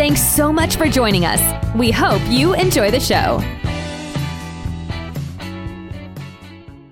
Thanks so much for joining us. We hope you enjoy the show.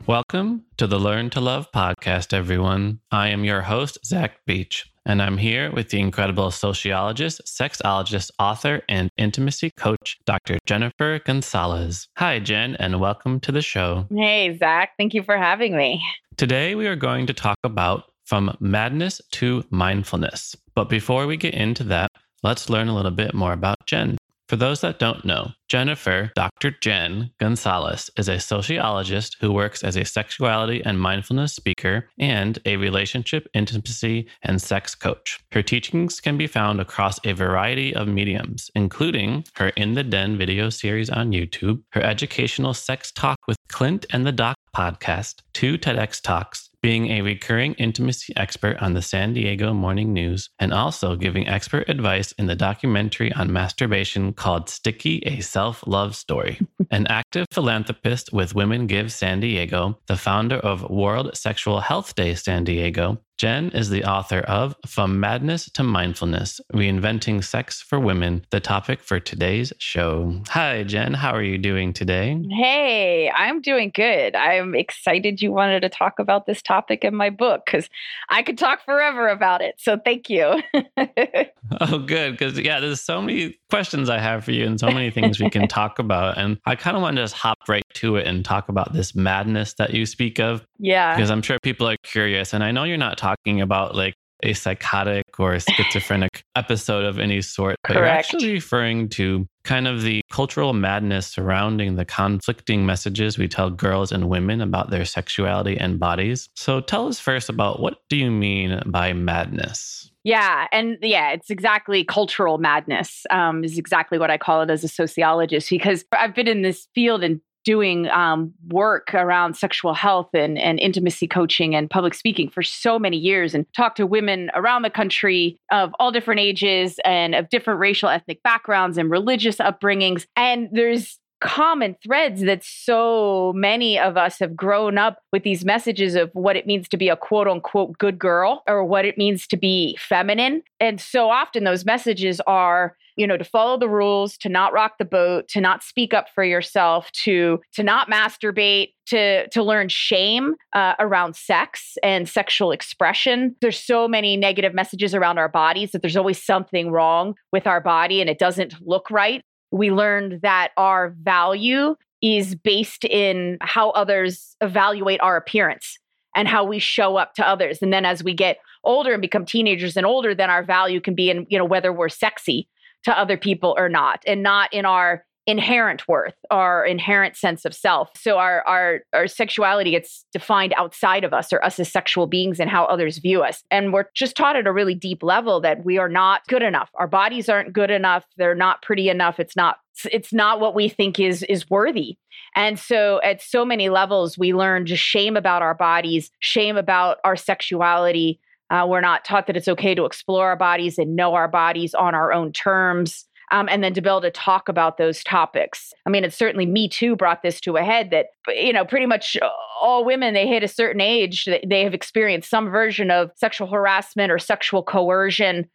Welcome to the Learn to Love podcast, everyone. I am your host, Zach Beach, and I'm here with the incredible sociologist, sexologist, author, and intimacy coach, Dr. Jennifer Gunsaullus. Hi, Jenn, and welcome to the show. Hey, Zach. Thank you for having me. Today, we are going to talk about from madness to mindfulness. But before we get into that, let's learn a little bit more about Jenn. For those that don't know, Jennifer, Dr. Jenn Gunsaullus, is a sociologist who works as a sexuality and mindfulness speaker and a relationship, intimacy, and sex coach. Her teachings can be found across a variety of mediums, including her In the Den video series on YouTube, her educational sex talk with Clint and the Doc podcast, two TEDx talks, being a recurring intimacy expert on the San Diego Morning News, and also giving expert advice in the documentary on masturbation called Sticky A Self Love Story. An active philanthropist with Women Give San Diego, the founder of World Sexual Health Day San Diego, Jenn is the author of From Madness to Mindfulness Reinventing Sex for Women, the topic for today's show. Hi, Jenn. How are you doing today? Hey, I'm doing good. I'm excited you wanted to talk about this topic in my book because I could talk forever about it. So thank you. oh, good. Because, yeah, there's so many questions I have for you and so many things we can talk about. And I kind of want to just hop right to it and talk about this madness that you speak of. Yeah. Because I'm sure people are curious. And I know you're not talking about like a psychotic or a schizophrenic episode of any sort, but Correct. you're actually referring to kind of the cultural madness surrounding the conflicting messages we tell girls and women about their sexuality and bodies. So tell us first about what do you mean by madness? Yeah, and yeah, it's exactly cultural madness. Um, is exactly what I call it as a sociologist because I've been in this field and doing um, work around sexual health and, and intimacy coaching and public speaking for so many years and talked to women around the country of all different ages and of different racial ethnic backgrounds and religious upbringings. And there's common threads that so many of us have grown up with these messages of what it means to be a quote unquote good girl or what it means to be feminine. And so often those messages are, you know, to follow the rules, to not rock the boat, to not speak up for yourself, to to not masturbate, to to learn shame uh, around sex and sexual expression. There's so many negative messages around our bodies that there's always something wrong with our body and it doesn't look right we learned that our value is based in how others evaluate our appearance and how we show up to others. And then as we get older and become teenagers and older, then our value can be in, you know, whether we're sexy to other people or not, and not in our inherent worth, our inherent sense of self. So our our our sexuality gets defined outside of us or us as sexual beings and how others view us. And we're just taught at a really deep level that we are not good enough. Our bodies aren't good enough. They're not pretty enough. It's not it's not what we think is is worthy. And so at so many levels we learn just shame about our bodies, shame about our sexuality. Uh, we're not taught that it's okay to explore our bodies and know our bodies on our own terms um, and then to be able to talk about those topics. I mean, it's certainly Me Too brought this to a head that, you know, pretty much all women, they hit a certain age, they have experienced some version of sexual harassment or sexual coercion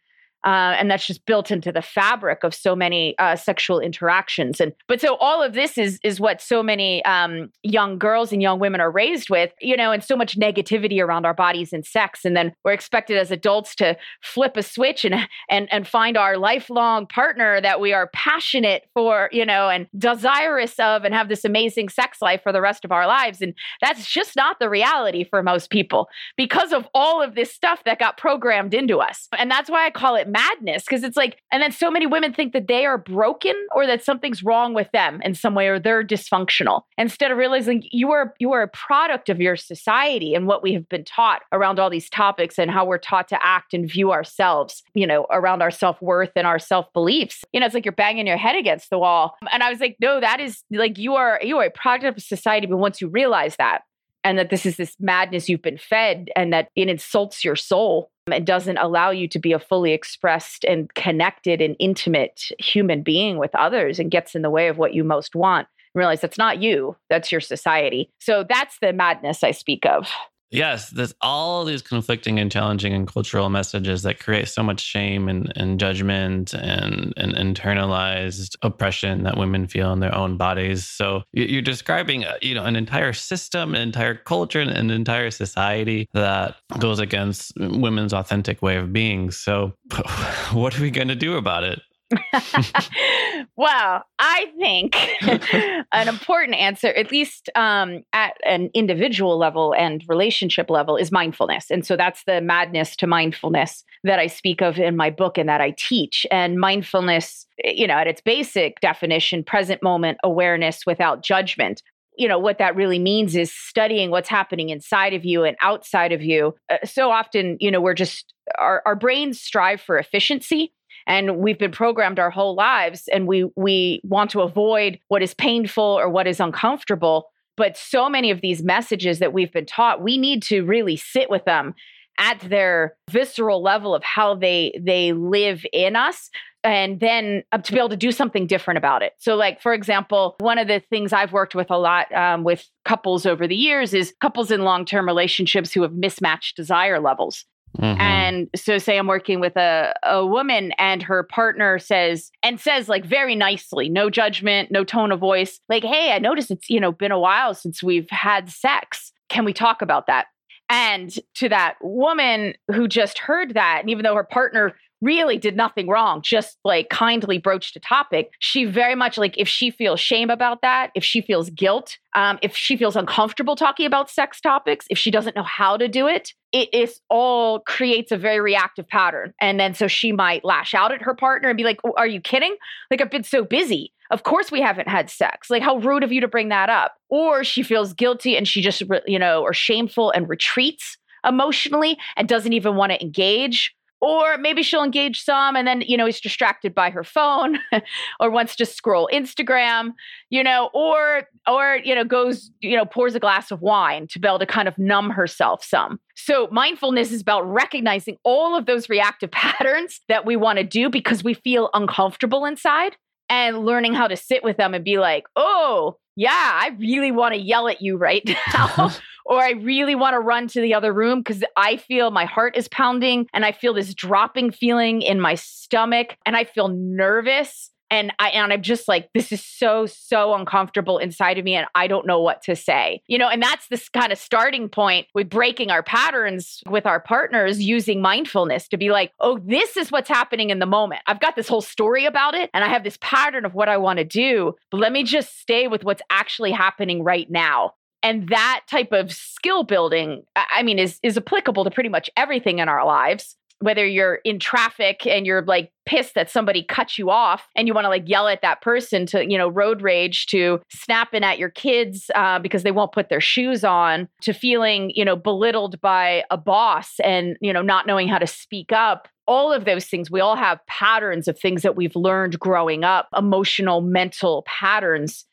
uh, and that's just built into the fabric of so many uh, sexual interactions. And but so all of this is is what so many um, young girls and young women are raised with, you know, and so much negativity around our bodies and sex. And then we're expected as adults to flip a switch and and and find our lifelong partner that we are passionate for, you know, and desirous of, and have this amazing sex life for the rest of our lives. And that's just not the reality for most people because of all of this stuff that got programmed into us. And that's why I call it madness because it's like, and then so many women think that they are broken or that something's wrong with them in some way or they're dysfunctional instead of realizing you are you are a product of your society and what we have been taught around all these topics and how we're taught to act and view ourselves, you know, around our self-worth and our self-beliefs. You know, it's like you're banging your head against the wall. And I was like, no, that is like you are you are a product of society, but once you realize that and that this is this madness you've been fed and that it insults your soul it doesn't allow you to be a fully expressed and connected and intimate human being with others and gets in the way of what you most want. Realize that's not you that's your society. So that's the madness i speak of Yes, there's all these conflicting and challenging and cultural messages that create so much shame and, and judgment and, and internalized oppression that women feel in their own bodies. So you're describing, uh, you know, an entire system, an entire culture, and an entire society that goes against women's authentic way of being. So what are we going to do about it? well, I think an important answer, at least um, at an individual level and relationship level, is mindfulness. And so that's the madness to mindfulness that I speak of in my book and that I teach. And mindfulness, you know, at its basic definition, present moment awareness without judgment you know what that really means is studying what's happening inside of you and outside of you uh, so often you know we're just our, our brains strive for efficiency and we've been programmed our whole lives and we we want to avoid what is painful or what is uncomfortable. But so many of these messages that we've been taught we need to really sit with them at their visceral level of how they they live in us and then uh, to be able to do something different about it. So like for example one of the things i've worked with a lot um, with couples over the years is couples in long-term relationships who have mismatched desire levels Mm-hmm. And so, say I'm working with a, a woman and her partner says, and says, like, very nicely, no judgment, no tone of voice, like, hey, I noticed it's, you know, been a while since we've had sex. Can we talk about that? And to that woman who just heard that, and even though her partner really did nothing wrong, just like kindly broached a topic. She very much like if she feels shame about that, if she feels guilt, um, if she feels uncomfortable talking about sex topics, if she doesn't know how to do it, it is all creates a very reactive pattern. And then so she might lash out at her partner and be like, Are you kidding? Like, I've been so busy. Of course, we haven't had sex. Like, how rude of you to bring that up. Or she feels guilty and she just, you know, or shameful and retreats emotionally and doesn't even want to engage or maybe she'll engage some and then you know he's distracted by her phone or wants to scroll instagram you know or or you know goes you know pours a glass of wine to be able to kind of numb herself some. So mindfulness is about recognizing all of those reactive patterns that we want to do because we feel uncomfortable inside and learning how to sit with them and be like oh yeah i really want to yell at you right now or I really want to run to the other room because I feel my heart is pounding and I feel this dropping feeling in my stomach and I feel nervous. And I and I'm just like, this is so, so uncomfortable inside of me, and I don't know what to say. You know, and that's this kind of starting point with breaking our patterns with our partners using mindfulness to be like, oh, this is what's happening in the moment. I've got this whole story about it, and I have this pattern of what I want to do, but let me just stay with what's actually happening right now and that type of skill building i mean is is applicable to pretty much everything in our lives whether you're in traffic and you're like pissed that somebody cut you off and you want to like yell at that person to you know road rage to snapping at your kids uh, because they won't put their shoes on to feeling you know belittled by a boss and you know not knowing how to speak up. All of those things we all have patterns of things that we've learned growing up emotional mental patterns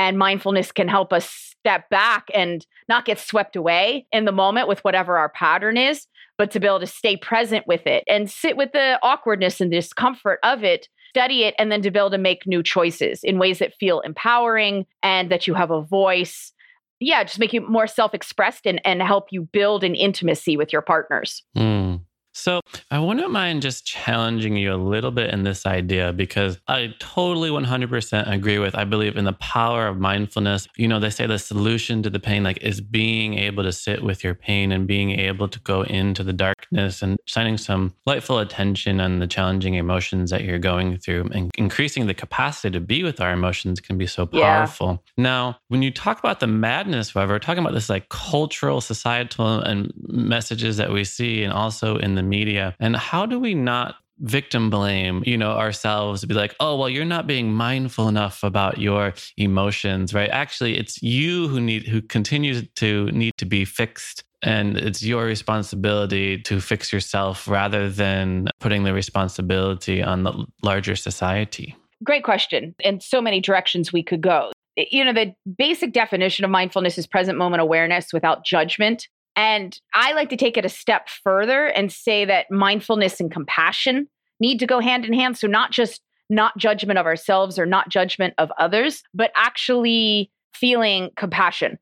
and mindfulness can help us step back and not get swept away in the moment with whatever our pattern is, but to be able to stay present with it and sit with the awkwardness and discomfort of it, study it, and then to be able to make new choices in ways that feel empowering and that you have a voice. Yeah, just make you more self expressed and, and help you build an intimacy with your partners. Mm. So, I wouldn't mind just challenging you a little bit in this idea because I totally 100% agree with. I believe in the power of mindfulness. You know, they say the solution to the pain like is being able to sit with your pain and being able to go into the darkness and shining some lightful attention on the challenging emotions that you're going through and increasing the capacity to be with our emotions can be so powerful. Yeah. Now, when you talk about the madness, however, talking about this like cultural, societal and messages that we see and also in the media. And how do we not victim blame, you know, ourselves to be like, oh, well, you're not being mindful enough about your emotions, right? Actually, it's you who need who continues to need to be fixed. And it's your responsibility to fix yourself rather than putting the responsibility on the larger society. Great question. And so many directions we could go. You know, the basic definition of mindfulness is present moment awareness without judgment. And I like to take it a step further and say that mindfulness and compassion need to go hand in hand. So, not just not judgment of ourselves or not judgment of others, but actually feeling compassion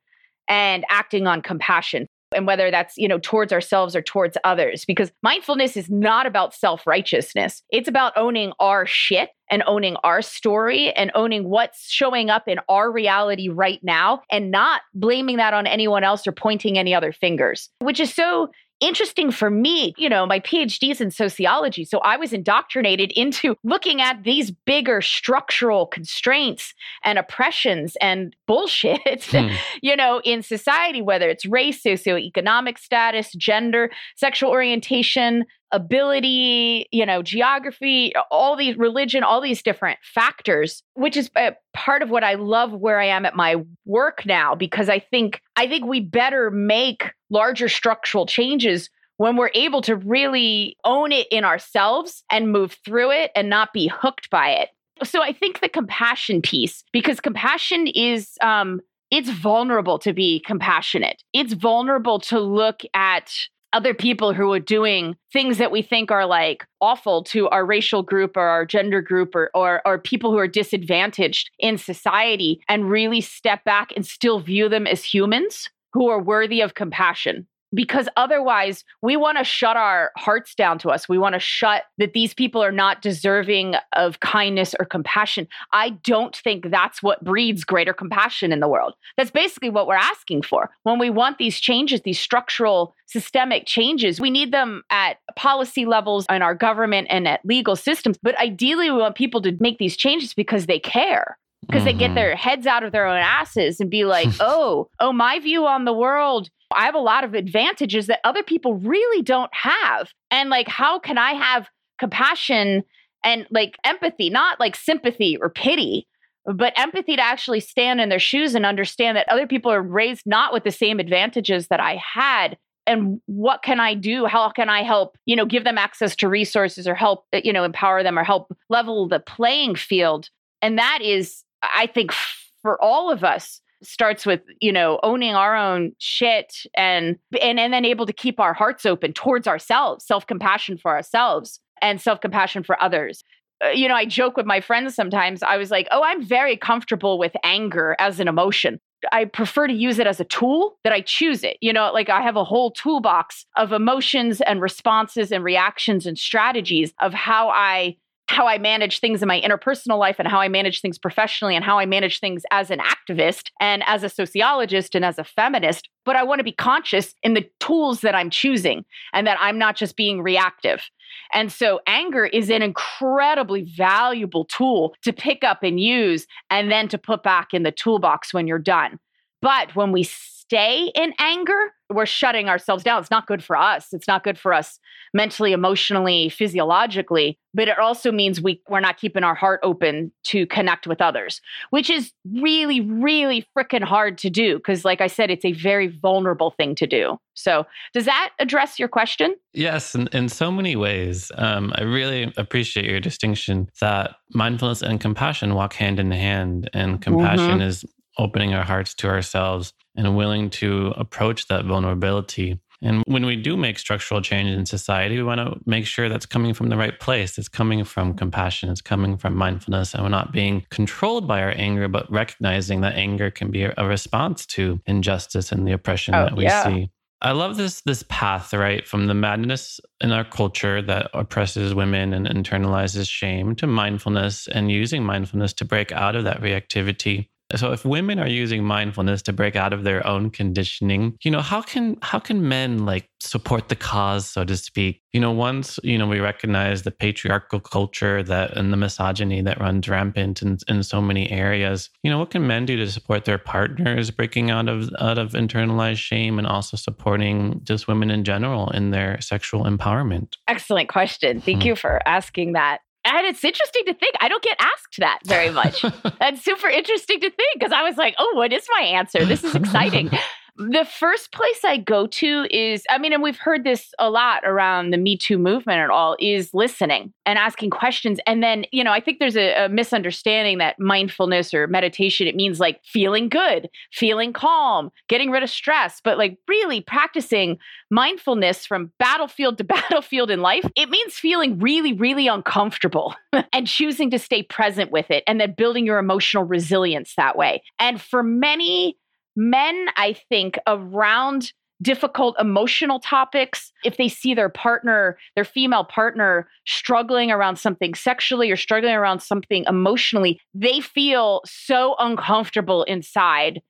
and acting on compassion and whether that's you know towards ourselves or towards others because mindfulness is not about self-righteousness. It's about owning our shit and owning our story and owning what's showing up in our reality right now and not blaming that on anyone else or pointing any other fingers which is so interesting for me. You know, my PhD is in sociology. So I was indoctrinated into looking at these bigger structural constraints and oppressions and bullshit, hmm. you know, in society, whether it's race, socioeconomic status, gender, sexual orientation, ability, you know, geography, all these religion, all these different factors, which is part of what I love where I am at my work now because I think I think we better make larger structural changes when we're able to really own it in ourselves and move through it and not be hooked by it. So I think the compassion piece because compassion is um it's vulnerable to be compassionate. It's vulnerable to look at other people who are doing things that we think are like awful to our racial group or our gender group or, or, or people who are disadvantaged in society and really step back and still view them as humans who are worthy of compassion because otherwise we want to shut our hearts down to us. We want to shut that these people are not deserving of kindness or compassion. I don't think that's what breeds greater compassion in the world. That's basically what we're asking for. When we want these changes, these structural systemic changes, we need them at policy levels in our government and at legal systems. But ideally, we want people to make these changes because they care because mm-hmm. they get mm-hmm. their heads out of their own asses and be like, oh, oh, my view on the world I have a lot of advantages that other people really don't have. And like, how can I have compassion and like empathy, not like sympathy or pity, but empathy to actually stand in their shoes and understand that other people are raised not with the same advantages that I had. And what can I do? How can I help, you know, give them access to resources or help, you know, empower them or help level the playing field? And that is, I think, for all of us, starts with you know owning our own shit and and and then able to keep our hearts open towards ourselves self-compassion for ourselves and self-compassion for others uh, you know i joke with my friends sometimes i was like oh i'm very comfortable with anger as an emotion I prefer to use it as a tool that I choose it. You know, like I have a whole toolbox of emotions and responses and reactions and strategies of how I how I manage things in my interpersonal life and how I manage things professionally and how I manage things as an activist and as a sociologist and as a feminist. But I want to be conscious in the tools that I'm choosing and that I'm not just being reactive. And so anger is an incredibly valuable tool to pick up and use and then to put back in the toolbox when you're done. But when we stay in anger, we're shutting ourselves down. It's not good for us. It's not good for us mentally, emotionally, physiologically. But it also means we, we're not keeping our heart open to connect with others, which is really, really freaking hard to do. Because, like I said, it's a very vulnerable thing to do. So, does that address your question? Yes, in, in so many ways. Um, I really appreciate your distinction that mindfulness and compassion walk hand in hand, and compassion mm-hmm. is opening our hearts to ourselves and willing to approach that vulnerability. And when we do make structural change in society, we want to make sure that's coming from the right place. It's coming from compassion, it's coming from mindfulness, and we're not being controlled by our anger, but recognizing that anger can be a response to injustice and the oppression oh, that we yeah. see. I love this this path, right? From the madness in our culture that oppresses women and internalizes shame to mindfulness and using mindfulness to break out of that reactivity So if women are using mindfulness to break out of their own conditioning, you know, how can how can men like support the cause, so to speak? You know, once, you know, we recognize the patriarchal culture that and the misogyny that runs rampant in, in so many areas, you know, what can men do to support their partners breaking out of out of internalized shame and also supporting just women in general in their sexual empowerment? Excellent question. Thank hmm. you for asking that. And it's interesting to think. I don't get asked that very much. That's super interesting to think because I was like, oh, what is my answer? This is exciting. the first place I go to is, I mean, and we've heard this a lot around the Me Too movement and all, is listening and asking questions. And then, you know, I think there's a, a, misunderstanding that mindfulness or meditation, it means like feeling good, feeling calm, getting rid of stress, but like really practicing mindfulness from battlefield to battlefield in life, it means feeling really, really uncomfortable and choosing to stay present with it and then building your emotional resilience that way. And for many, men, I think, around difficult emotional topics, if they see their partner, their female partner, struggling around something sexually or struggling around something emotionally, they feel so uncomfortable inside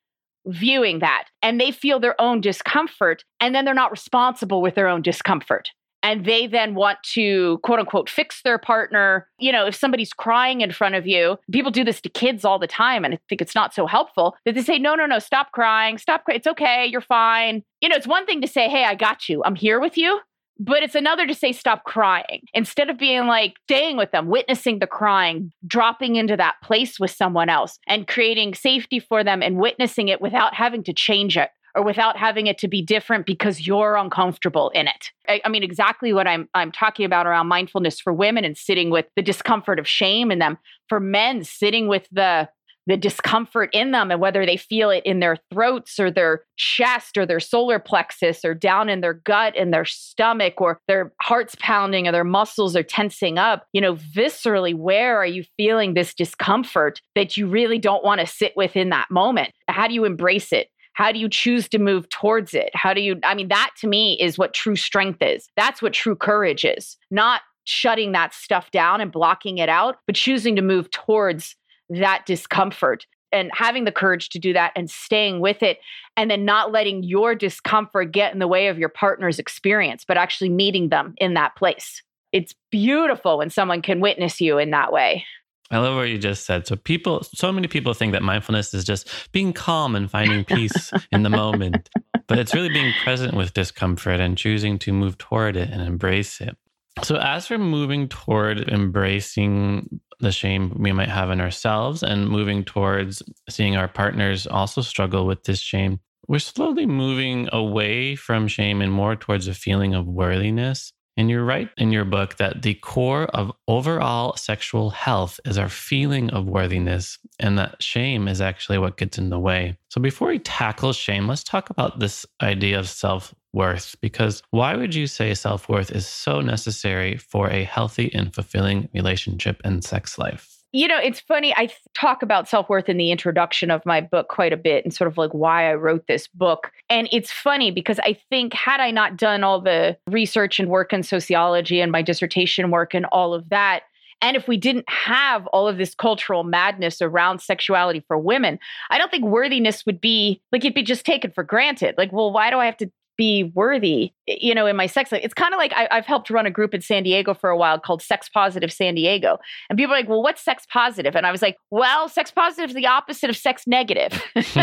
viewing that. And they feel their own discomfort and then they're not responsible with their own discomfort and they then want to quote unquote fix their partner. You know, if somebody's crying in front of you, people do this to kids all the time, and I think it's not so helpful that they say, no, no, no, stop crying, stop crying. It's okay, you're fine. You know, it's one thing to say, hey, I got you, I'm here with you. But it's another to say, stop crying. Instead of being like staying with them, witnessing the crying, dropping into that place with someone else and creating safety for them and witnessing it without having to change it or without having it to be different because you're uncomfortable in it. I, I, mean, exactly what I'm I'm talking about around mindfulness for women and sitting with the discomfort of shame in them. For men, sitting with the the discomfort in them and whether they feel it in their throats or their chest or their solar plexus or down in their gut and their stomach or their heart's pounding or their muscles are tensing up you know viscerally where are you feeling this discomfort that you really don't want to sit with in that moment how do you embrace it how do you choose to move towards it? How do you, I mean, that to me is what true strength is. That's what true courage is, not shutting that stuff down and blocking it out, but choosing to move towards that discomfort and having the courage to do that and staying with it and then not letting your discomfort get in the way of your partner's experience, but actually meeting them in that place. It's beautiful when someone can witness you in that way. I love what you just said. So people, so many people think that mindfulness is just being calm and finding peace in the moment, but it's really being present with discomfort and choosing to move toward it and embrace it. So as we're moving toward embracing the shame we might have in ourselves and moving towards seeing our partners also struggle with this shame, we're slowly moving away from shame and more towards a feeling of worthiness and you write in your book that the core of overall sexual health is our feeling of worthiness, and that shame is actually what gets in the way. So, before we tackle shame, let's talk about this idea of self worth. Because why would you say self worth is so necessary for a healthy and fulfilling relationship and sex life? You know, it's funny. I talk about self worth in the introduction of my book quite a bit and sort of like why I wrote this book. And it's funny because I think, had I not done all the research and work in sociology and my dissertation work and all of that, and if we didn't have all of this cultural madness around sexuality for women, I don't think worthiness would be like it'd be just taken for granted. Like, well, why do I have to be worthy, you know, in my sex life. It's kind of like I, have helped run a group in San Diego for a while called Sex Positive San Diego. And people are like, well, what's sex positive? And I was like, well, sex positive is the opposite of sex negative,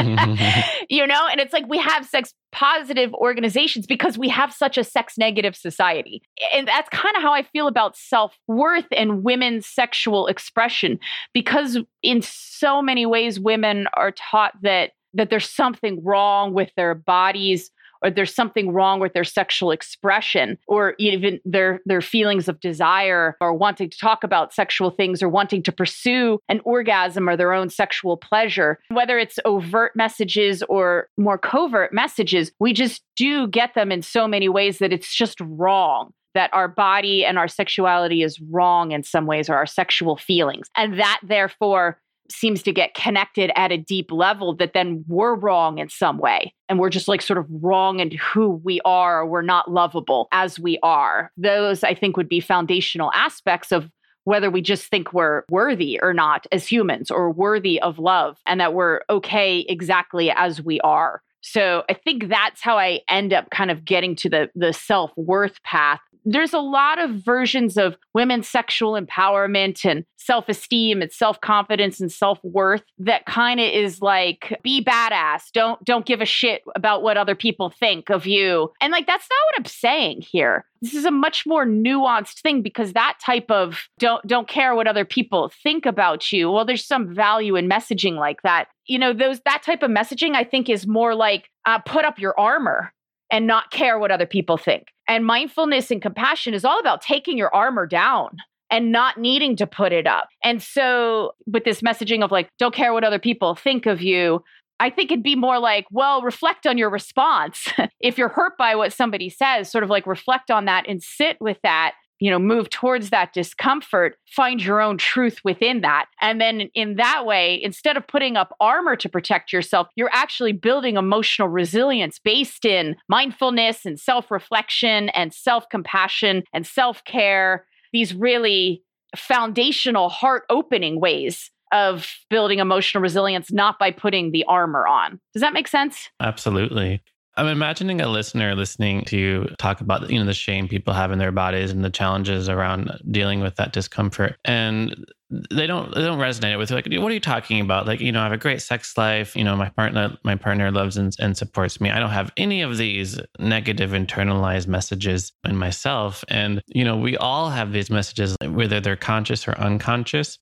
you know? And it's like we have sex positive organizations because we have such a sex negative society. And that's kind of how I feel about self worth and women's sexual expression because in so many ways, women are taught that that there's something wrong with their bodies or there's something wrong with their sexual expression or even their their feelings of desire or wanting to talk about sexual things or wanting to pursue an orgasm or their own sexual pleasure. Whether it's overt messages or more covert messages we just do get them in so many ways that it's just wrong that our body and our sexuality is wrong in some ways or our sexual feelings. And that therefore seems to get connected at a deep level that then we're wrong in some way. And we're just like sort of wrong in who we are, or we're not lovable as we are. Those, I think, would be foundational aspects of whether we just think we're worthy or not as humans or worthy of love and that we're okay exactly as we are. So I think that's how I end up kind of getting to the the self-worth path. There's a lot of versions of women's sexual empowerment and self-esteem and self-confidence and self-worth that kind of is like be badass. Don't don't give a shit about what other people think of you. And like that's not what i'm saying here this is a much more nuanced thing because that type of don't don't care what other people think about you well there's some value in messaging like that you know those that type of messaging i think is more like uh, put up your armor and not care what other people think. And mindfulness and compassion is all about taking your armor down and not needing to put it up. And so, with this messaging of like, don't care what other people think of you, I think it'd be more like, well, reflect on your response. if you're hurt by what somebody says, sort of like reflect on that and sit with that you know move towards that discomfort find your own truth within that and then in that way instead of putting up armor to protect yourself you're actually building emotional resilience based in mindfulness and self-reflection and self-compassion and self-care these really foundational heart opening ways of building emotional resilience not by putting the armor on. Does that make sense? Absolutely. I'm imagining a listener listening to you talk about you know the shame people have in their bodies and the challenges around dealing with that discomfort, and they don't they don't resonate with like what are you talking about? Like you know I have a great sex life, you know my partner my partner loves and, and supports me. I don't have any of these negative internalized messages in myself, and you know we all have these messages whether they're conscious or unconscious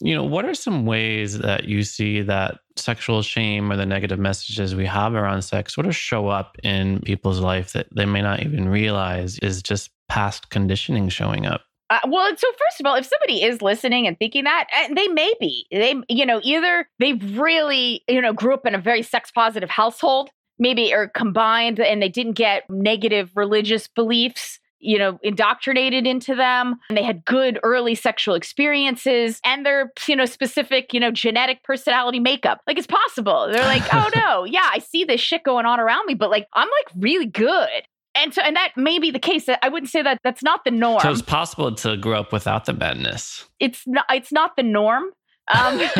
you know, what are some ways that you see that sexual shame or the negative messages we have around sex sort of show up in people's life that they may not even realize is just past conditioning showing up? Uh, well, so first of all, if somebody is listening and thinking that, uh, they may be. They, you know, either they really, you know, grew up in a very sex positive household, maybe or combined, and they didn't get negative religious beliefs you know, indoctrinated into them and they had good early sexual experiences and their, you know, specific, you know, genetic personality makeup. Like it's possible. They're like, oh no, yeah, I see this shit going on around me, but like I'm like really good. And so, and that may be the case. I wouldn't say that that's not the norm. So it's possible to grow up without the madness. It's not. It's not the norm. Um,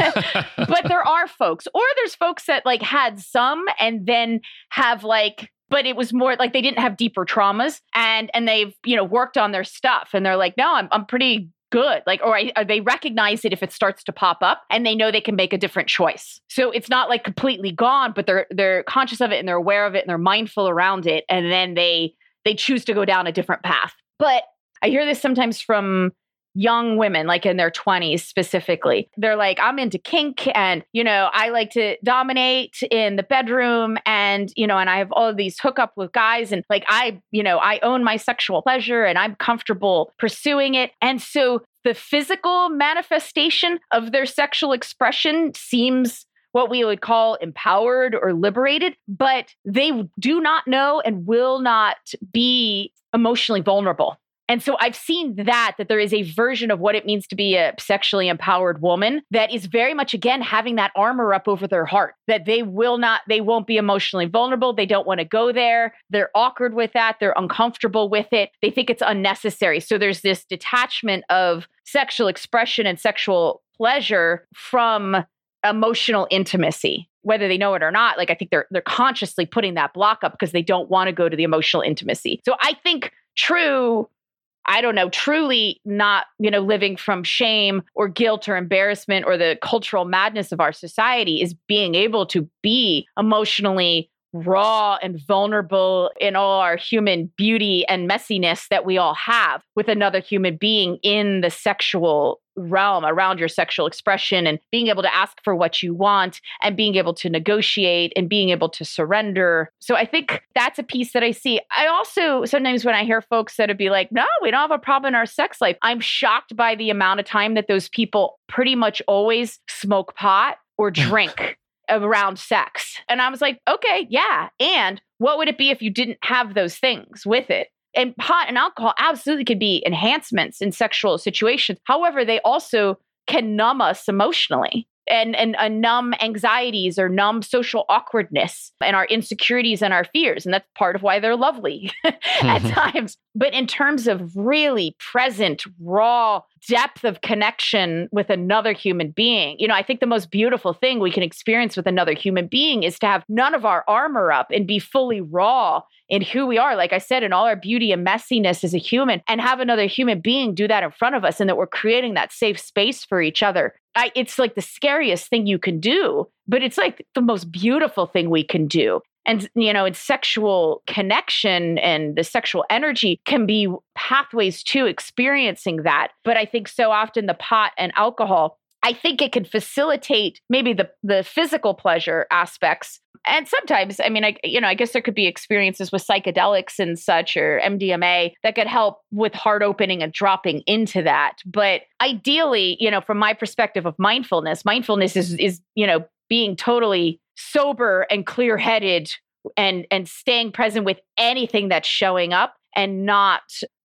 but there are folks, or there's folks that like had some and then have like but it was more like they didn't have deeper traumas and and they've you know worked on their stuff and they're like no i'm, I'm pretty good. Like or, I, or they recognize it if it starts to pop up and they know they can make a different choice. So it's not like completely gone but they're they're conscious of it and they're aware of it and they're mindful around it and then they they choose to go down a different path. But i hear this sometimes from young women, like in their 20s specifically. They're like, I'm into kink and, you know, I like to dominate in the bedroom and, you know, and I have all of these hookup with guys and like I, you know, I own my sexual pleasure and I'm comfortable pursuing it. And so the physical manifestation of their sexual expression seems what we would call empowered or liberated, but they do not know and will not be emotionally vulnerable. And so I've seen that, that there is a version of what it means to be a sexually empowered woman that is very much, again, having that armor up over their heart, that they will not, they won't be emotionally vulnerable. They don't want to go there. They're awkward with that. They're uncomfortable with it. They think it's unnecessary. So there's this detachment of sexual expression and sexual pleasure from emotional intimacy whether they know it or not like i think they're they're consciously putting that block up because they don't want to go to the emotional intimacy so i think true I don't know, truly not, you know, living from shame or guilt or embarrassment or the cultural madness of our society is being able to be emotionally raw and vulnerable in all our human beauty and messiness that we all have with another human being in the sexual realm around your sexual expression and being able to ask for what you want and being able to negotiate and being able to surrender. So I think that's a piece that I see. I also sometimes when I hear folks that would be like, no, we don't have a problem in our sex life, I'm shocked by the amount of time that those people pretty much always smoke pot or drink around sex. And I was like, okay, yeah. And what would it be if you didn't have those things with it? And pot and alcohol absolutely could be enhancements in sexual situations. However, they also can numb us emotionally. And, and uh, numb anxieties or numb social awkwardness and our insecurities and our fears. And that's part of why they're lovely at times. But in terms of really present, raw depth of connection with another human being, you know, I think the most beautiful thing we can experience with another human being is to have none of our armor up and be fully raw in who we are, like I said, in all our beauty and messiness as a human, and have another human being do that in front of us, and that we're creating that safe space for each other. I, it's like the scariest thing you can do, but it's like the most beautiful thing we can do. And, you know, it's sexual connection and the sexual energy can be pathways to experiencing that. But I think so often the pot and alcohol I think it can facilitate maybe the the physical pleasure aspects. And sometimes, I mean, I you know, I guess there could be experiences with psychedelics and such or MDMA that could help with heart opening and dropping into that. But ideally, you know, from my perspective of mindfulness, mindfulness is is, you know, being totally sober and clear-headed and and staying present with anything that's showing up and not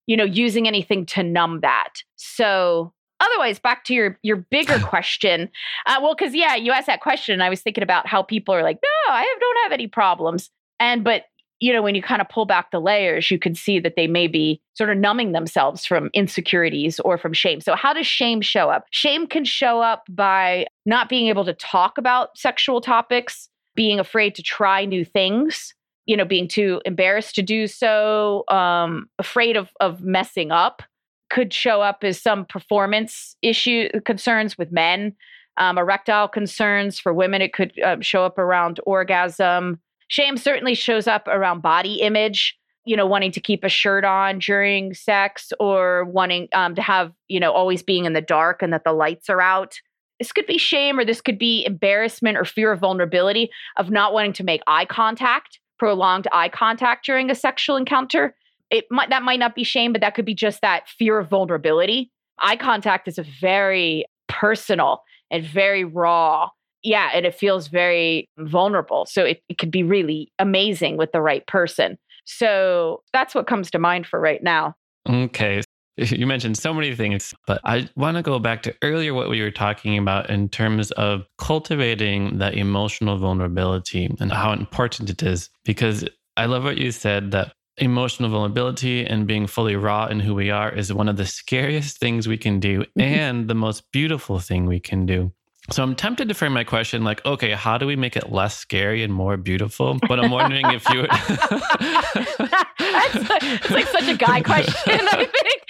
you know using anything to numb that so otherwise back to your your bigger question. Uh, well because yeah you asked that question and i was thinking about how people are like no i have, don't have any problems. And but you know when you kind of pull back the layers you can see that they may be sort of numbing themselves from insecurities or from shame. So how does shame show up? Shame can show up by not being able to talk about sexual topics being afraid to try new things you know being too embarrassed to do so um afraid of of messing up could show up as some performance issue concerns with men, um, erectile concerns for women. It could uh, show up around orgasm. Shame certainly shows up around body image. You know, wanting to keep a shirt on during sex or wanting um, to have, you know, always being in the dark and that the lights are out. This could be shame or this could be embarrassment or fear of vulnerability of not wanting to make eye contact, prolonged eye contact during a sexual encounter it might that might not be shame, but that could be just that fear of vulnerability. Eye contact is a very personal and very raw. Yeah, and it feels very vulnerable. So it, it could be really amazing with the right person. So that's what comes to mind for right now. Okay. You mentioned so many things, but I want to go back to earlier what we were talking about in terms of cultivating that emotional vulnerability and how important it is. Because I love what you said that emotional vulnerability and being fully raw in who we are is one of the scariest things we can do mm-hmm. and the most beautiful thing we can do. So I'm tempted to frame my question like, okay, how do we make it less scary and more beautiful? But I'm wondering if you would. it's like such a guy question, I think.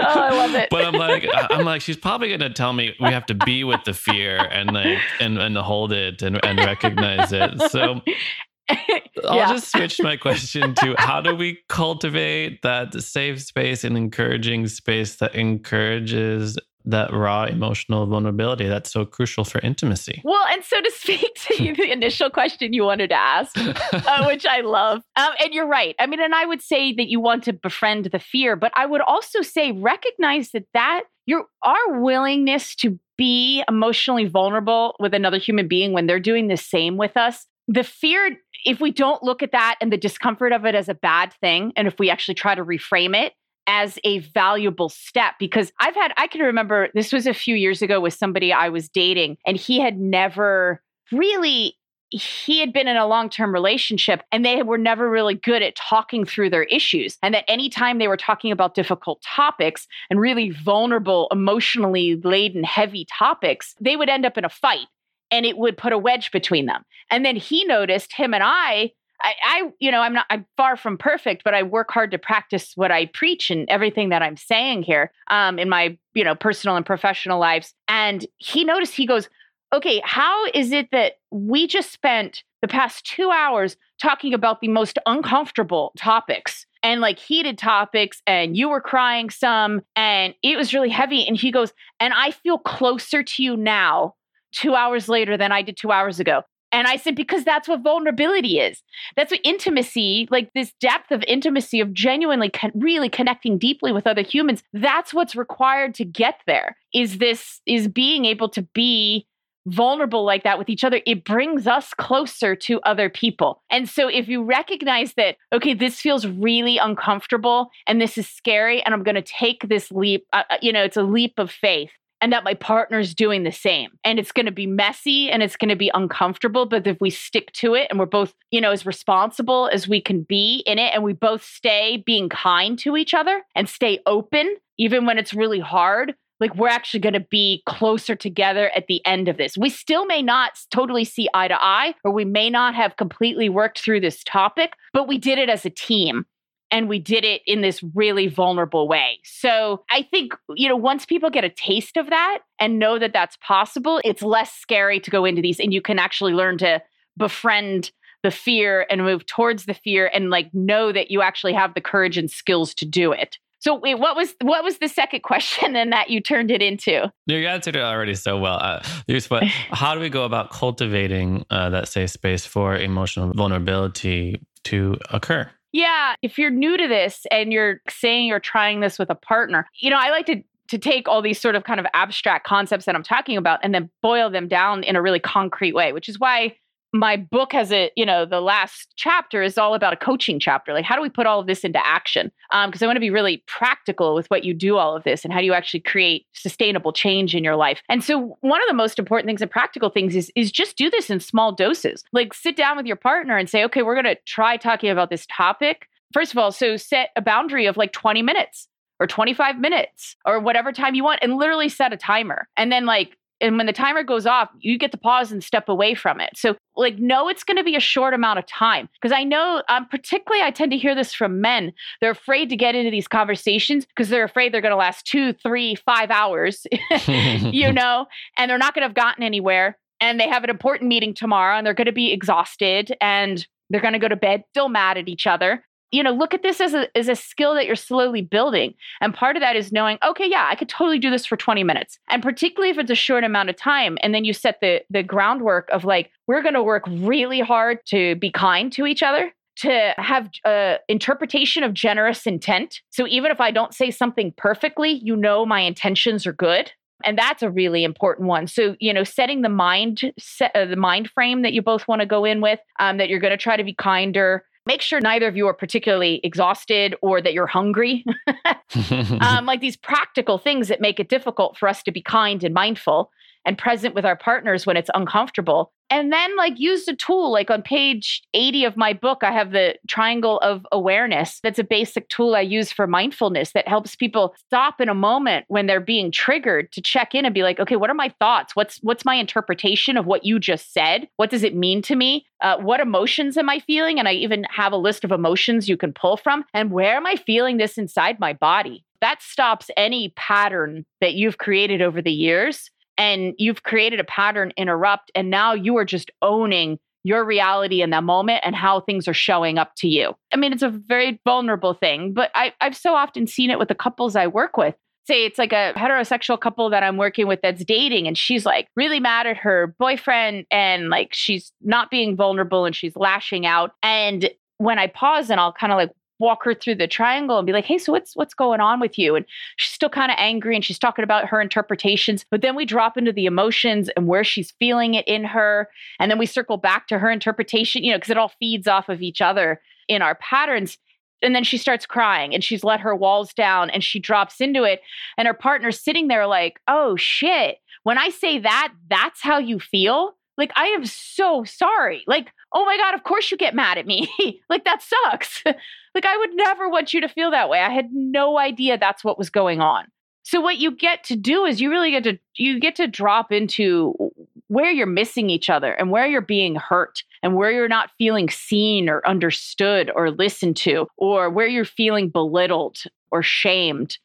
oh, I love it. But I'm like, I'm like, she's probably gonna tell me we have to be with the fear and like and and hold it and, and recognize it. So I'll yeah. just switch my question to how do we cultivate that safe space and encouraging space that encourages that raw emotional vulnerability that's so crucial for intimacy. Well, and so to speak to you, the initial question you wanted to ask, uh, which I love, um, and you're right. I mean, and I would say that you want to befriend the fear, but I would also say recognize that that your our willingness to be emotionally vulnerable with another human being when they're doing the same with us the fear, if we don't look at that and the discomfort of it as a bad thing, and if we actually try to reframe it as a valuable step, because I've had, I can remember this was a few years ago with somebody I was dating, and he had never really he had been in a long-term relationship and they were never really good at talking through their issues. And that anytime they were talking about difficult topics and really vulnerable emotionally laden heavy topics they would end up in a fight and it would put a wedge between them. And then he noticed him and I, I, I, you know, I'm not, I'm far from perfect, but I work hard to practice what I preach and everything that I'm saying here um, in my, you know, personal and professional lives. And he noticed, he goes, okay, how is it that we just spent the past two hours talking about the most uncomfortable topics? and like heated topics and you were crying some and it was really heavy and he goes and i feel closer to you now two hours later than I did two hours ago. And I said, because that's what vulnerability is. That's what intimacy, like this depth of intimacy, of genuinely con- really connecting deeply with other humans, that's what's required to get there. Is this, is being able to be vulnerable like that with each other, it brings us closer to other people. And so if you recognize that, okay, this feels really uncomfortable and this is scary, and I'm going to take this leap, uh, uh, you know, it's a leap of faith and that my partner's doing the same. And it's going to be messy and it's going to be uncomfortable. But if we stick to it and we're both, you know, as responsible as we can be in it and we both stay being kind to each other and stay open, even when it's really hard, like we're actually going to be closer together at the end of this. We still may not totally see eye to eye, or we may not have completely worked through this topic, but we did it as a team and we did it in this really vulnerable way. So I think, you know, once people get a taste of that and know that that's possible, it's less scary to go into these and you can actually learn to befriend the fear and move towards the fear and like know that you actually have the courage and skills to do it. So wait, what was what was the second question and that you turned it into? You answered it already so well. Uh, but how do we go about cultivating uh, that safe space for emotional vulnerability to occur? Yeah, if you're new to this and you're saying you're trying this with a partner, you know, I like to to take all these sort of kind of abstract concepts that I'm talking about and then boil them down in a really concrete way, which is why my book has a you know the last chapter is all about a coaching chapter. Like how do we put all of this into action? Because um, i want to be really practical with what you do all of this and how do you actually create sustainable change in your life. And so one of the most important things and practical things is is just do this in small doses. Like sit down with your partner and say okay we're going to try talking about this topic. First of all so set a boundary of like 20 minutes or 25 minutes or whatever time you want and literally set a timer. And then like and when the timer goes off, you get to pause and step away from it. So, like, no, it's going to be a short amount of time. Because I know, um, particularly, I tend to hear this from men. They're afraid to get into these conversations because they're afraid they're going to last two, three, five hours, you know, and they're not going to have gotten anywhere. And they have an important meeting tomorrow and they're going to be exhausted and they're going to go to bed still mad at each other you know look at this as a as a skill that you're slowly building. And part of that is knowing okay yeah i could totally do this for 20 minutes. And particularly if it's a short amount of time and then you set the the groundwork of like we're going to work really hard to be kind to each other to have a interpretation of generous intent. So even if i don't say something perfectly you know my intentions are good. And that's a really important one. So you know setting the mind set, uh, the mind frame that you both want to go in with um, that you're going to try to be kinder make sure neither of you are particularly exhausted or that you're hungry. um, like these practical things that make it difficult for us to be kind and mindful and present with our partners when it's uncomfortable and then like use a tool like on page 80 of my book i have the triangle of awareness. That's a basic tool i use for mindfulness that helps people stop in a moment when they're being triggered to check in and be like okay what are my thoughts? What's what's my interpretation of what you just said? What does it mean to me? Uh, what emotions am i feeling? And i even have a list of emotions you can pull from. And where am i feeling this inside my body? That stops any pattern that you've created over the years and you've created a pattern interrupt and now you are just owning your reality in that moment and how things are showing up to you. I mean, it's a very vulnerable thing, but I, I've so often seen it with the couples I work with. Say it's like a heterosexual couple that I'm working with that's dating, and she's like really mad at her boyfriend, and like she's not being vulnerable and she's lashing out. And when I pause and I'll kind of like walk her through the triangle and be like, "Hey, so what's what's going on with you?" And she's still kind of angry and she's talking about her interpretations, but then we drop into the emotions and where she's feeling it in her, and then we circle back to her interpretation, you know, because it all feeds off of each other in our patterns. And then she starts crying and she's let her walls down and she drops into it and her partner's sitting there like, "Oh shit. When I say that, that's how you feel?" Like, I am so sorry. Like, oh my God, of course you get mad at me. like, that sucks. like, I would never want you to feel that way. I had no idea that's what was going on. So what you get to do is you really get to you get to drop into where you're missing each other and where you're being hurt and where you're not feeling seen or understood or listened to or where you're feeling belittled or shamed.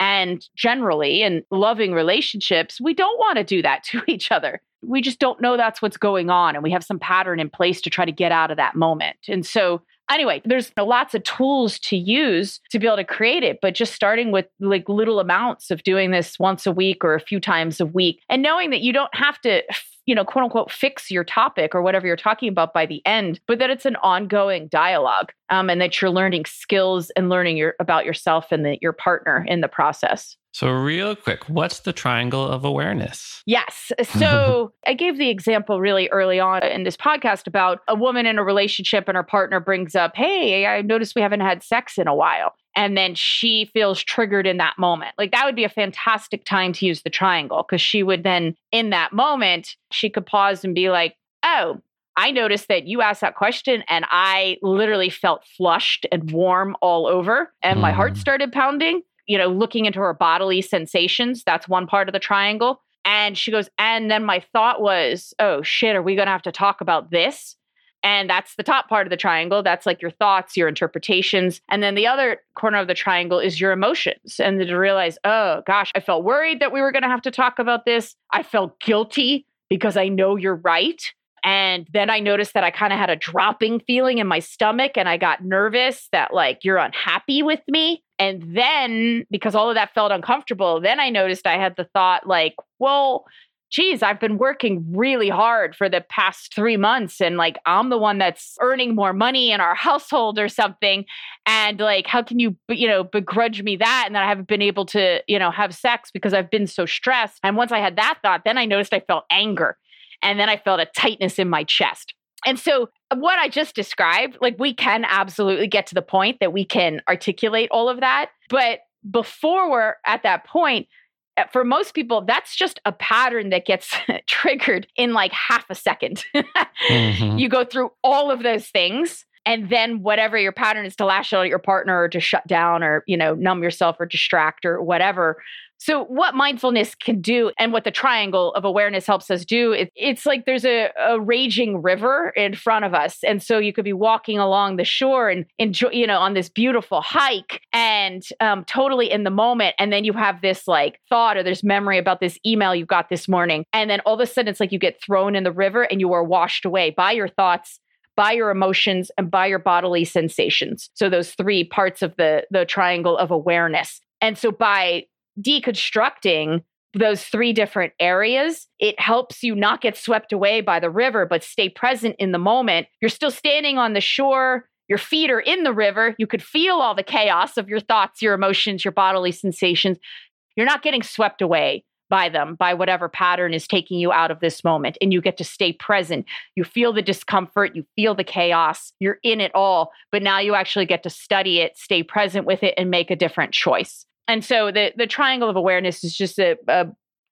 And generally in loving relationships, we don't want to do that to each other we just don't know that's what's going on and we have some pattern in place to try to get out of that moment and so anyway there's lots of tools to use to be able to create it but just starting with like little amounts of doing this once a week or a few times a week and knowing that you don't have to you know quote unquote fix your topic or whatever you're talking about by the end but that it's an ongoing dialogue um, and that you're learning skills and learning your, about yourself and the, your partner in the process so, real quick, what's the triangle of awareness? Yes. So, I gave the example really early on in this podcast about a woman in a relationship and her partner brings up, Hey, I noticed we haven't had sex in a while. and then she feels triggered in that moment. Like that would be a fantastic time to use the triangle because she would then, in that moment, she could pause and be like, oh, I noticed that you asked that question and I literally felt flushed and warm all over, and mm. my heart mm. started pounding. You know, looking into her bodily sensations, that's one part of the triangle. And she goes, and then my thought was, oh shit, are we going to have to talk about this? And that's the top part of the triangle. That's like your thoughts, your interpretations. And then the other corner of the triangle is your emotions. And to realize, oh gosh, I felt worried that we were going to have to talk about this. I felt guilty because I know you're right. And then I noticed that I kind of had a dropping feeling in my stomach and I got nervous that like you're unhappy with me. And then because all of that felt uncomfortable, then I noticed I had the thought like, well, geez, I've been working really hard for the past three months and like I'm the one that's earning more money in our household or something. And like, how can you, you know, begrudge me that? And that I haven't been able to, you know, have sex because I've been so stressed. And once I had that thought, then I noticed I felt anger and then I felt a tightness in my chest. And so, what I just described, like, we can absolutely get to the point that we can articulate all of that. But before we're at that point, uh, for most people, that's just a pattern that gets triggered in like half a 2nd mm-hmm. You go through all of those things. And then whatever your pattern is to lash out at your partner or to shut down or, you know, numb yourself or distract or whatever, so, what mindfulness can do and what the triangle of awareness helps us do, it, it's like there's a, a, raging river in front of us. And so you could be walking along the shore and enjoy, you know, on this beautiful hike and um, totally in the moment. And then you have this like thought or this memory about this email you got this morning. And then all of a sudden it's like you get thrown in the river and you are washed away by your thoughts by your emotions and by your bodily sensations so those three parts of the the triangle of awareness and so by deconstructing those three different areas, it helps you not get swept away by the river, but stay present in the moment. You're still standing on the shore. Your feet are in the river. You could feel all the chaos of your thoughts, your emotions, your bodily sensations. You're not getting swept away by them, by whatever pattern is taking you out of this moment. And you get to stay present. You feel the discomfort, you feel the chaos, you're in it all. But now you actually get to study it, stay present with it, and make a different choice and so the the triangle of awareness is just a, a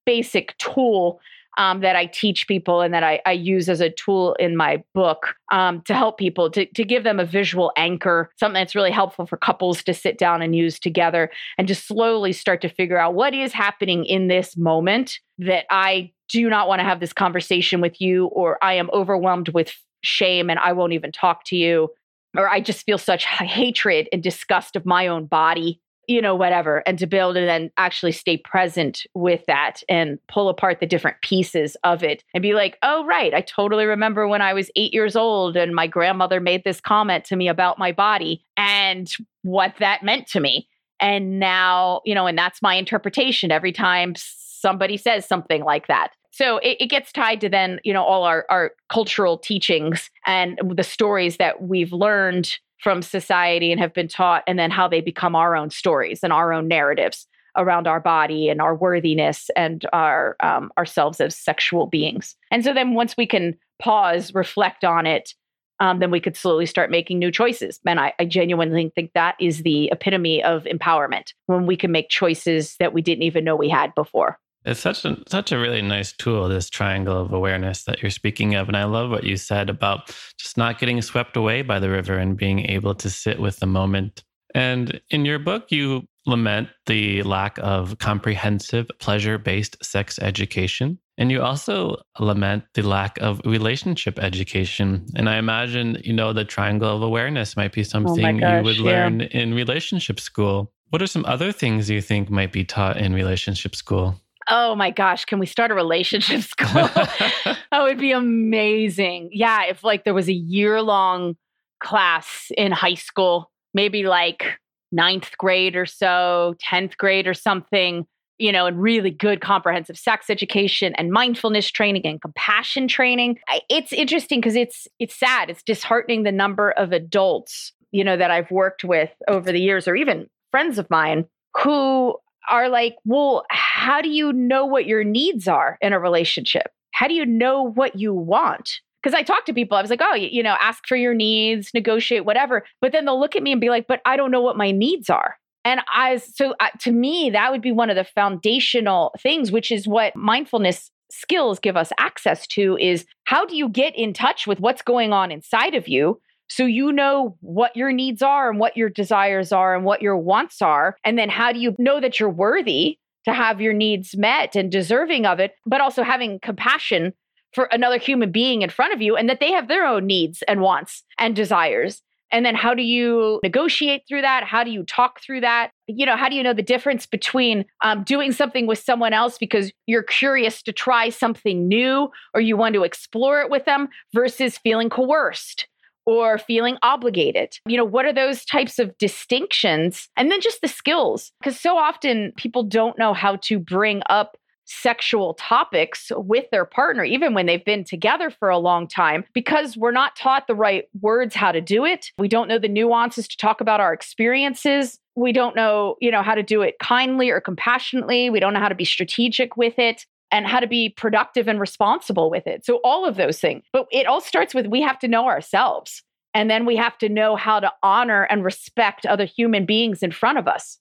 basic tool um, that I teach people and that I, I, use as a tool in my book um, to help people to, to give them a visual anchor, something that's really helpful for couples to sit down and use together and just slowly start to figure out what is happening in this moment that I do not want to have this conversation with you, or I am overwhelmed with shame and I won't even talk to you, or I just feel such hatred and disgust of my own body you know, whatever, and to be able to then actually stay present with that and pull apart the different pieces of it and be like, oh, right, I totally remember when I was eight years old and my grandmother made this comment to me about my body and what that meant to me. And now, you know, and that's my interpretation every time somebody says something like that. So it, it, gets tied to then, you know, all our, our cultural teachings and the stories that we've learned from society and have been taught, and then how they become our own stories and our own narratives around our body and our worthiness and our um, ourselves as sexual beings. And so then once we can pause, reflect on it, um, then we could slowly start making new choices. And I, I genuinely think that is the epitome of empowerment when we can make choices that we didn't even know we had before. It's such a such a really nice tool, this triangle of awareness that you're speaking of. And I love what you said about just not getting swept away by the river and being able to sit with the moment. And in your book, you lament the lack of comprehensive pleasure-based sex education. And you also lament the lack of relationship education. And I imagine, you know, the triangle of awareness might be oh something oh gosh, you would yeah. learn in relationship school. What are some other things you think might be taught in relationship school? Oh my gosh, can we start a relationship school? that would be amazing. Yeah, if like there was a year long class in high school, maybe like ninth grade or so, 10th grade or something, you know, and really good comprehensive sex education and mindfulness training and compassion training. It's interesting because it's it's sad. It's disheartening the number of adults, you know, that I've worked with over the years or even friends of mine who are like, well, how do you know what your needs are in a relationship? How do you know what you want? because I talk to people, I was like, oh, you, know, ask for your needs, negotiate, whatever. But then they'll look at me and be like, but I don't know what my needs are. And I, so to me, that would be one of the foundational things, which is what mindfulness skills give us access to is how do you get in touch with what's going on inside of you so you know what your needs are and what your desires are and what your wants are and then how do you know that you're worthy to have your needs met and deserving of it but also having compassion for another human being in front of you and that they have their own needs and wants and desires and then how do you negotiate through that? How do you talk through that? You know, how do you know the difference between um, doing something with someone else because you're curious to try something new or you want to explore it with them versus feeling coerced? Or feeling obligated. You know, what are those types of distinctions? And then just the skills, because so often people don't know how to bring up sexual topics with their partner, even when they've been together for a long time, because we're not taught the right words how to do it. We don't know the nuances to talk about our experiences. We don't know, you know, how to do it kindly or compassionately. We don't know how to be strategic with it and how to be productive and responsible with it. So all of those things. But it all starts with we have to know ourselves. And then we have to know how to honor and respect other human beings in front of us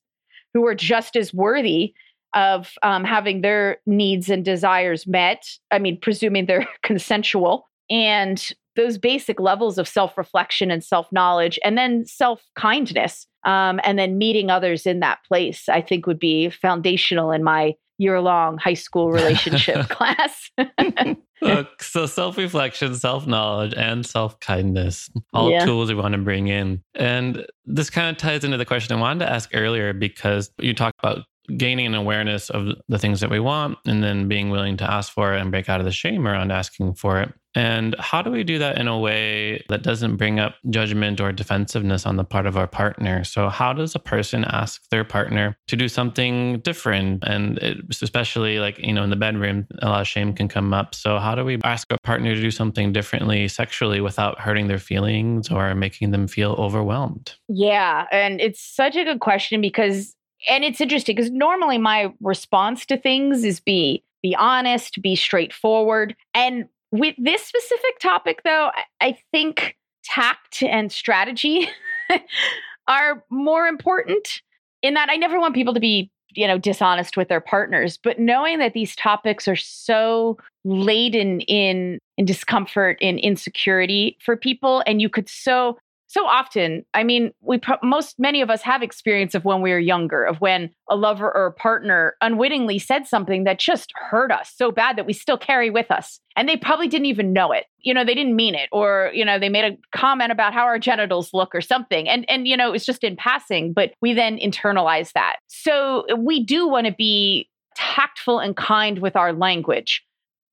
who are just as worthy of um, having their needs and desires met. I mean, presuming they're consensual and those basic levels of self reflection and self knowledge, and then self kindness, um, and then meeting others in that place, I think would be foundational in my year long high school relationship class. Look, so self reflection, self knowledge, and self kindness, all yeah. tools we want to bring in. And this kind of ties into the question I wanted to ask earlier because you talked about gaining an awareness of the things that we want and then being willing to ask for it and break out of the shame around asking for it. And how do we do that in a way that doesn't bring up judgment or defensiveness on the part of our partner? So, how does a person ask their partner to do something different? And it, especially like, you know, in the bedroom, a lot of shame can come up. So, how do we ask our partner to do something differently sexually without hurting their feelings or making them feel overwhelmed? Yeah. And it's such a good question because and it's interesting because normally my response to things is be be honest, be straightforward. And with this specific topic though, I think tact and strategy are more important in that I never want people to be you know dishonest with their partners but knowing that these topics are so laden in in discomfort in insecurity for people and you could so so often i mean we pro- most many of us have experience of when we were younger of when a lover or a partner unwittingly said something that just hurt us so bad that we still carry with us and they probably didn't even know it. You know they didn't mean it or you know they made a comment about how our genitals look or something and and you know it was just in passing but we then internalize that. So uh, we do want to be tactful and kind with our language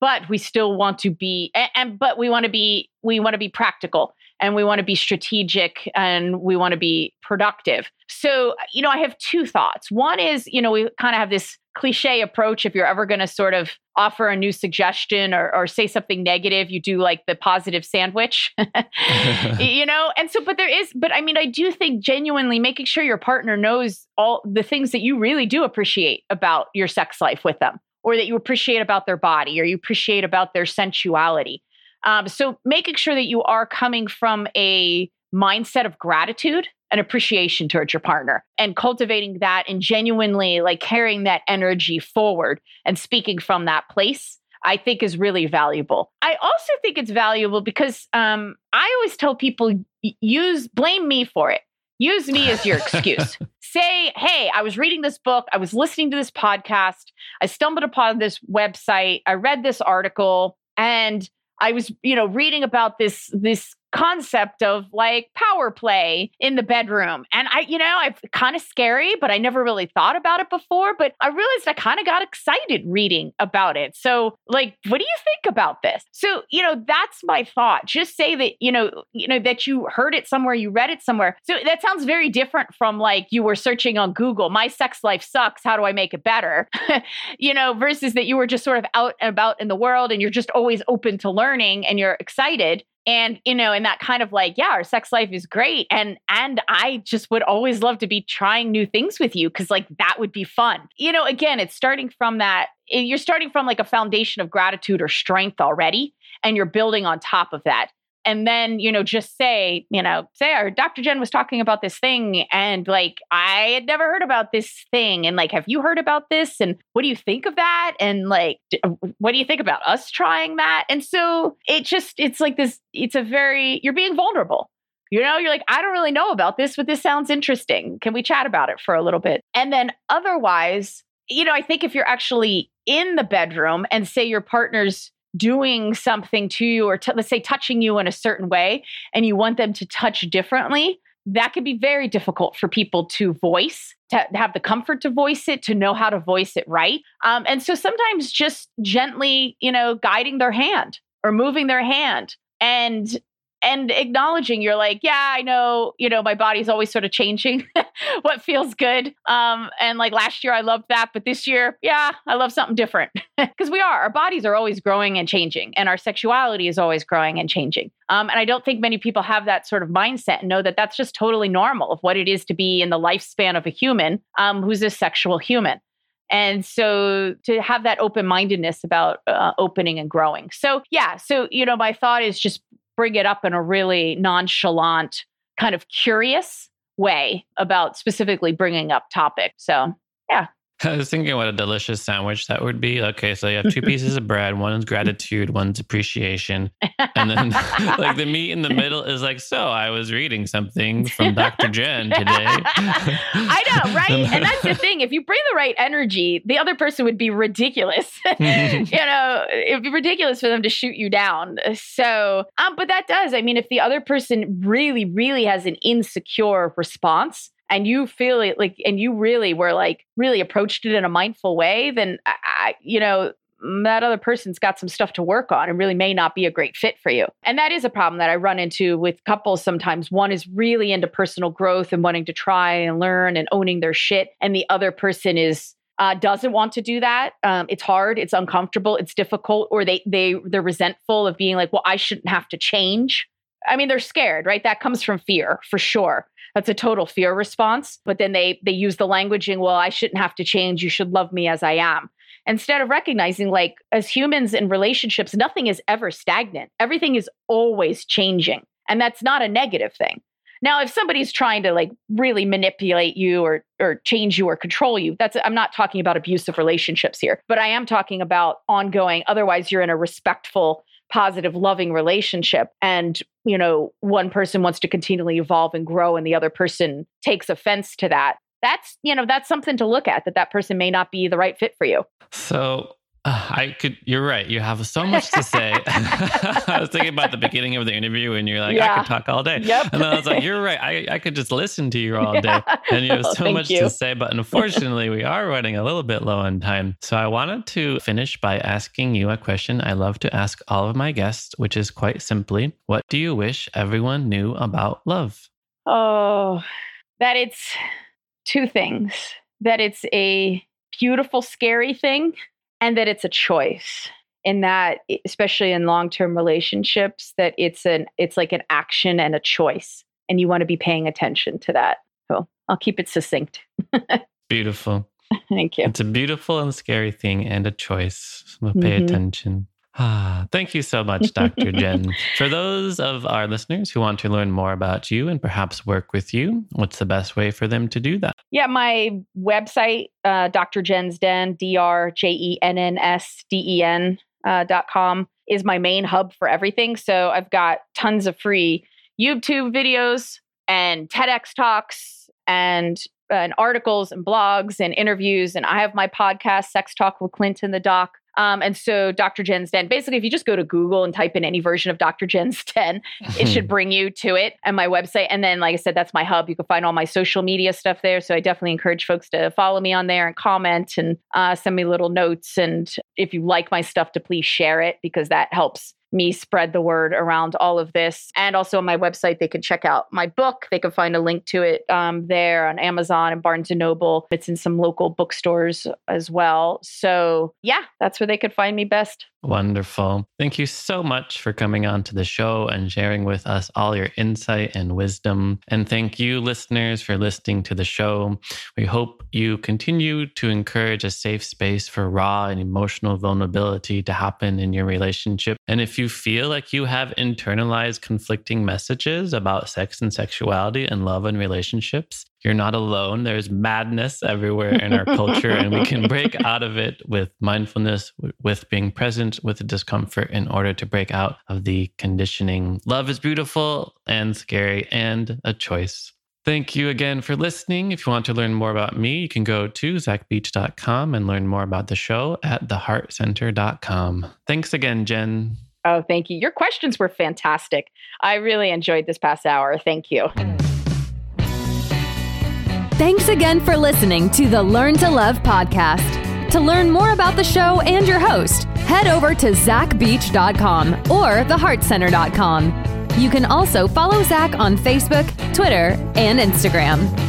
but we still want to be and, and but we want to be we want to be practical and we want to be strategic and we want to be productive. So, you know, I have two thoughts. One is, you know, we kind of have this cliche approach if you're ever going to sort of offer a new suggestion or, or say something negative, you do like the positive sandwich, you know? And so, but there is, but I mean, I do think genuinely making sure your partner knows all the things that you really do appreciate about your sex life with them or that you appreciate about their body or you appreciate about their sensuality um, so making sure that you are coming from a mindset of gratitude and appreciation towards your partner and cultivating that and genuinely like carrying that energy forward and speaking from that place i think is really valuable. I also think it's valuable because um, i always tell people use blame me for it. Use me as your excuse. Say hey i was reading this book. I was listening to this podcast. I stumbled upon this website. I read this article. And I was, you know, reading about this this concept of like power play in the bedroom. And I, you know, I kind of scary, but I never really thought about it before. But I realized I kind of got excited reading about it. So, like, what do you think about this? So, you know, that's my thought. Just say that, you know, you know, that you heard it somewhere, you read it somewhere. So that sounds very different from like you were searching on Google, my sex life sucks. How do I make it better? you know, versus that you were just sort of out and about in the world and you're just always open to learning and you're excited and you know and that kind of like yeah our sex life is great and and i just would always love to be trying new things with you because like that would be fun. You know again it's starting from that eh, you're starting from like a foundation of gratitude or strength already and you're building on top of that and then you know just say you know say our dr jenn was talking about this thing and like i had never heard about this thing and like have you heard about this and what do you think of that and like uh, what do you think about us trying that and so it just it's like this it's a very you're being vulnerable you know, you're like, I don't really know about this, but this sounds interesting. Can we chat about it for a little bit? And then otherwise, you know, I think if you're actually in the bedroom and say your partner's doing something to you or t- let's say touching you in a certain way and you want them to touch differently that can be very difficult for people to voice to have the comfort to voice it to know how to voice it right. Um, and so sometimes just gently you know guiding their hand or moving their hand and and acknowledging you're like yeah i know you know my body's always sort of changing what feels good um and like last year i loved that but this year yeah i love something different because we are our bodies are always growing and changing and our sexuality is always growing and changing um, and i don't think many people have that sort of mindset and know that that's just totally normal of what it is to be in the lifespan of a human um, who's a sexual human and so to have that open mindedness about uh, opening and growing. So, yeah. So, you know, my thought is just bring it up in a really nonchalant, kind of curious way about specifically bringing up topic. So, yeah. I was thinking what a delicious sandwich that would be. Okay, so you have two pieces of bread. One's gratitude, one's appreciation, and then like the meat in the middle is like. So I was reading something from Dr. Jenn today. I know, right? and that's the thing. If you bring the right energy, the other person would be ridiculous. you know, it'd be ridiculous for them to shoot you down. So, um, but that does. I mean, if the other person really, really has an insecure response and you feel it like and you really were like really approached it in a mindful way then I, you know that other person's got some stuff to work on and really may not be a great fit for you. And that is a problem that I run into with couples sometimes. One is really into personal growth and wanting to try and learn and owning their shit, and the other person is uh, doesn't want to do that. Um, it's hard, it's uncomfortable, it's difficult, or they they they're resentful of being like, well, I shouldn't have to change. I mean, they're scared, right? That comes from fear for sure. That's a total fear response. But then they they use the languaging, well, I shouldn't have to change. You should love me as I am. Instead of recognizing, like, as humans in relationships, nothing is ever stagnant. Everything is always changing. And that's not a negative thing. Now, if somebody's trying to like really manipulate you or or change you or control you, that's I'm not talking about abusive relationships here, but I am talking about ongoing. Otherwise, you're in a respectful positive loving relationship and you know one person wants to continually evolve and grow and the other person takes offense to that that's you know that's something to look at that that person may not be the right fit for you. So uh, I could. You're right. You have so much to say. I was thinking about the beginning of the interview, and you're like, yeah. I could talk all day. Yep. And I was like, You're right. I, I could just listen to you all day, and you have so oh, much you. to say. But unfortunately, we are running a little bit low on time. So I wanted to finish by asking you a question I love to ask all of my guests, which is quite simply, What do you wish everyone knew about love? Oh, that it's two things. That it's a beautiful, scary thing and that it's a choice in that especially in long-term relationships that it's an it's like an action and a choice and you want to be paying attention to that. So i'll keep it succinct. Beautiful. Thank you. It's a beautiful and scary thing and a choice so pay mm-hmm. attention Ah, thank you so much, Dr. Jenn. For those of our listeners who want to learn more about you and perhaps work with you, what's the best way for them to do that? Yeah, my website, uh, Dr. Jenn's Den, D R J E N N S D E N uh, dot com, is my main hub for everything. So I've got tons of free YouTube videos and TEDx talks and and articles and blogs and interviews. And I have my podcast, Sex Talk with Clint and the Doc. Um, and so Dr. Jenn's Den, basically, if you just go to Google and type in any version of Dr. Jenn's Den, it should bring you to it and my website. And then, like I said, that's my hub. You can find all my social media stuff there. So I definitely encourage folks to follow me on there and comment and uh, send me little notes. And if you like my stuff, to please share it because that helps me spread the word around all of this. And also on my website, they can check out my book. They can find a link to it um, there on Amazon and Barnes and Noble. It's in some local bookstores as well. So yeah, that's where they could find me best. Wonderful. Thank you so much for coming on to the show and sharing with us all your insight and wisdom. And thank you, listeners, for listening to the show. We hope you continue to encourage a safe space for raw and emotional vulnerability to happen in your relationship. And if you feel like you have internalized conflicting messages about sex and sexuality and love and relationships, you're not alone. There's madness everywhere in our culture, and we can break out of it with mindfulness, with being present with the discomfort in order to break out of the conditioning. Love is beautiful and scary and a choice. Thank you again for listening. If you want to learn more about me, you can go to zachbeach.com and learn more about the show at theheartcenter.com. Thanks again, Jenn. Oh, thank you. Your questions were fantastic. I really enjoyed this past hour. Thank you. Thanks again for listening to the Learn to Love podcast. To learn more about the show and your host, head over to zachbeach.com or theheartcenter.com. You can also follow Zach on Facebook, Twitter, and Instagram.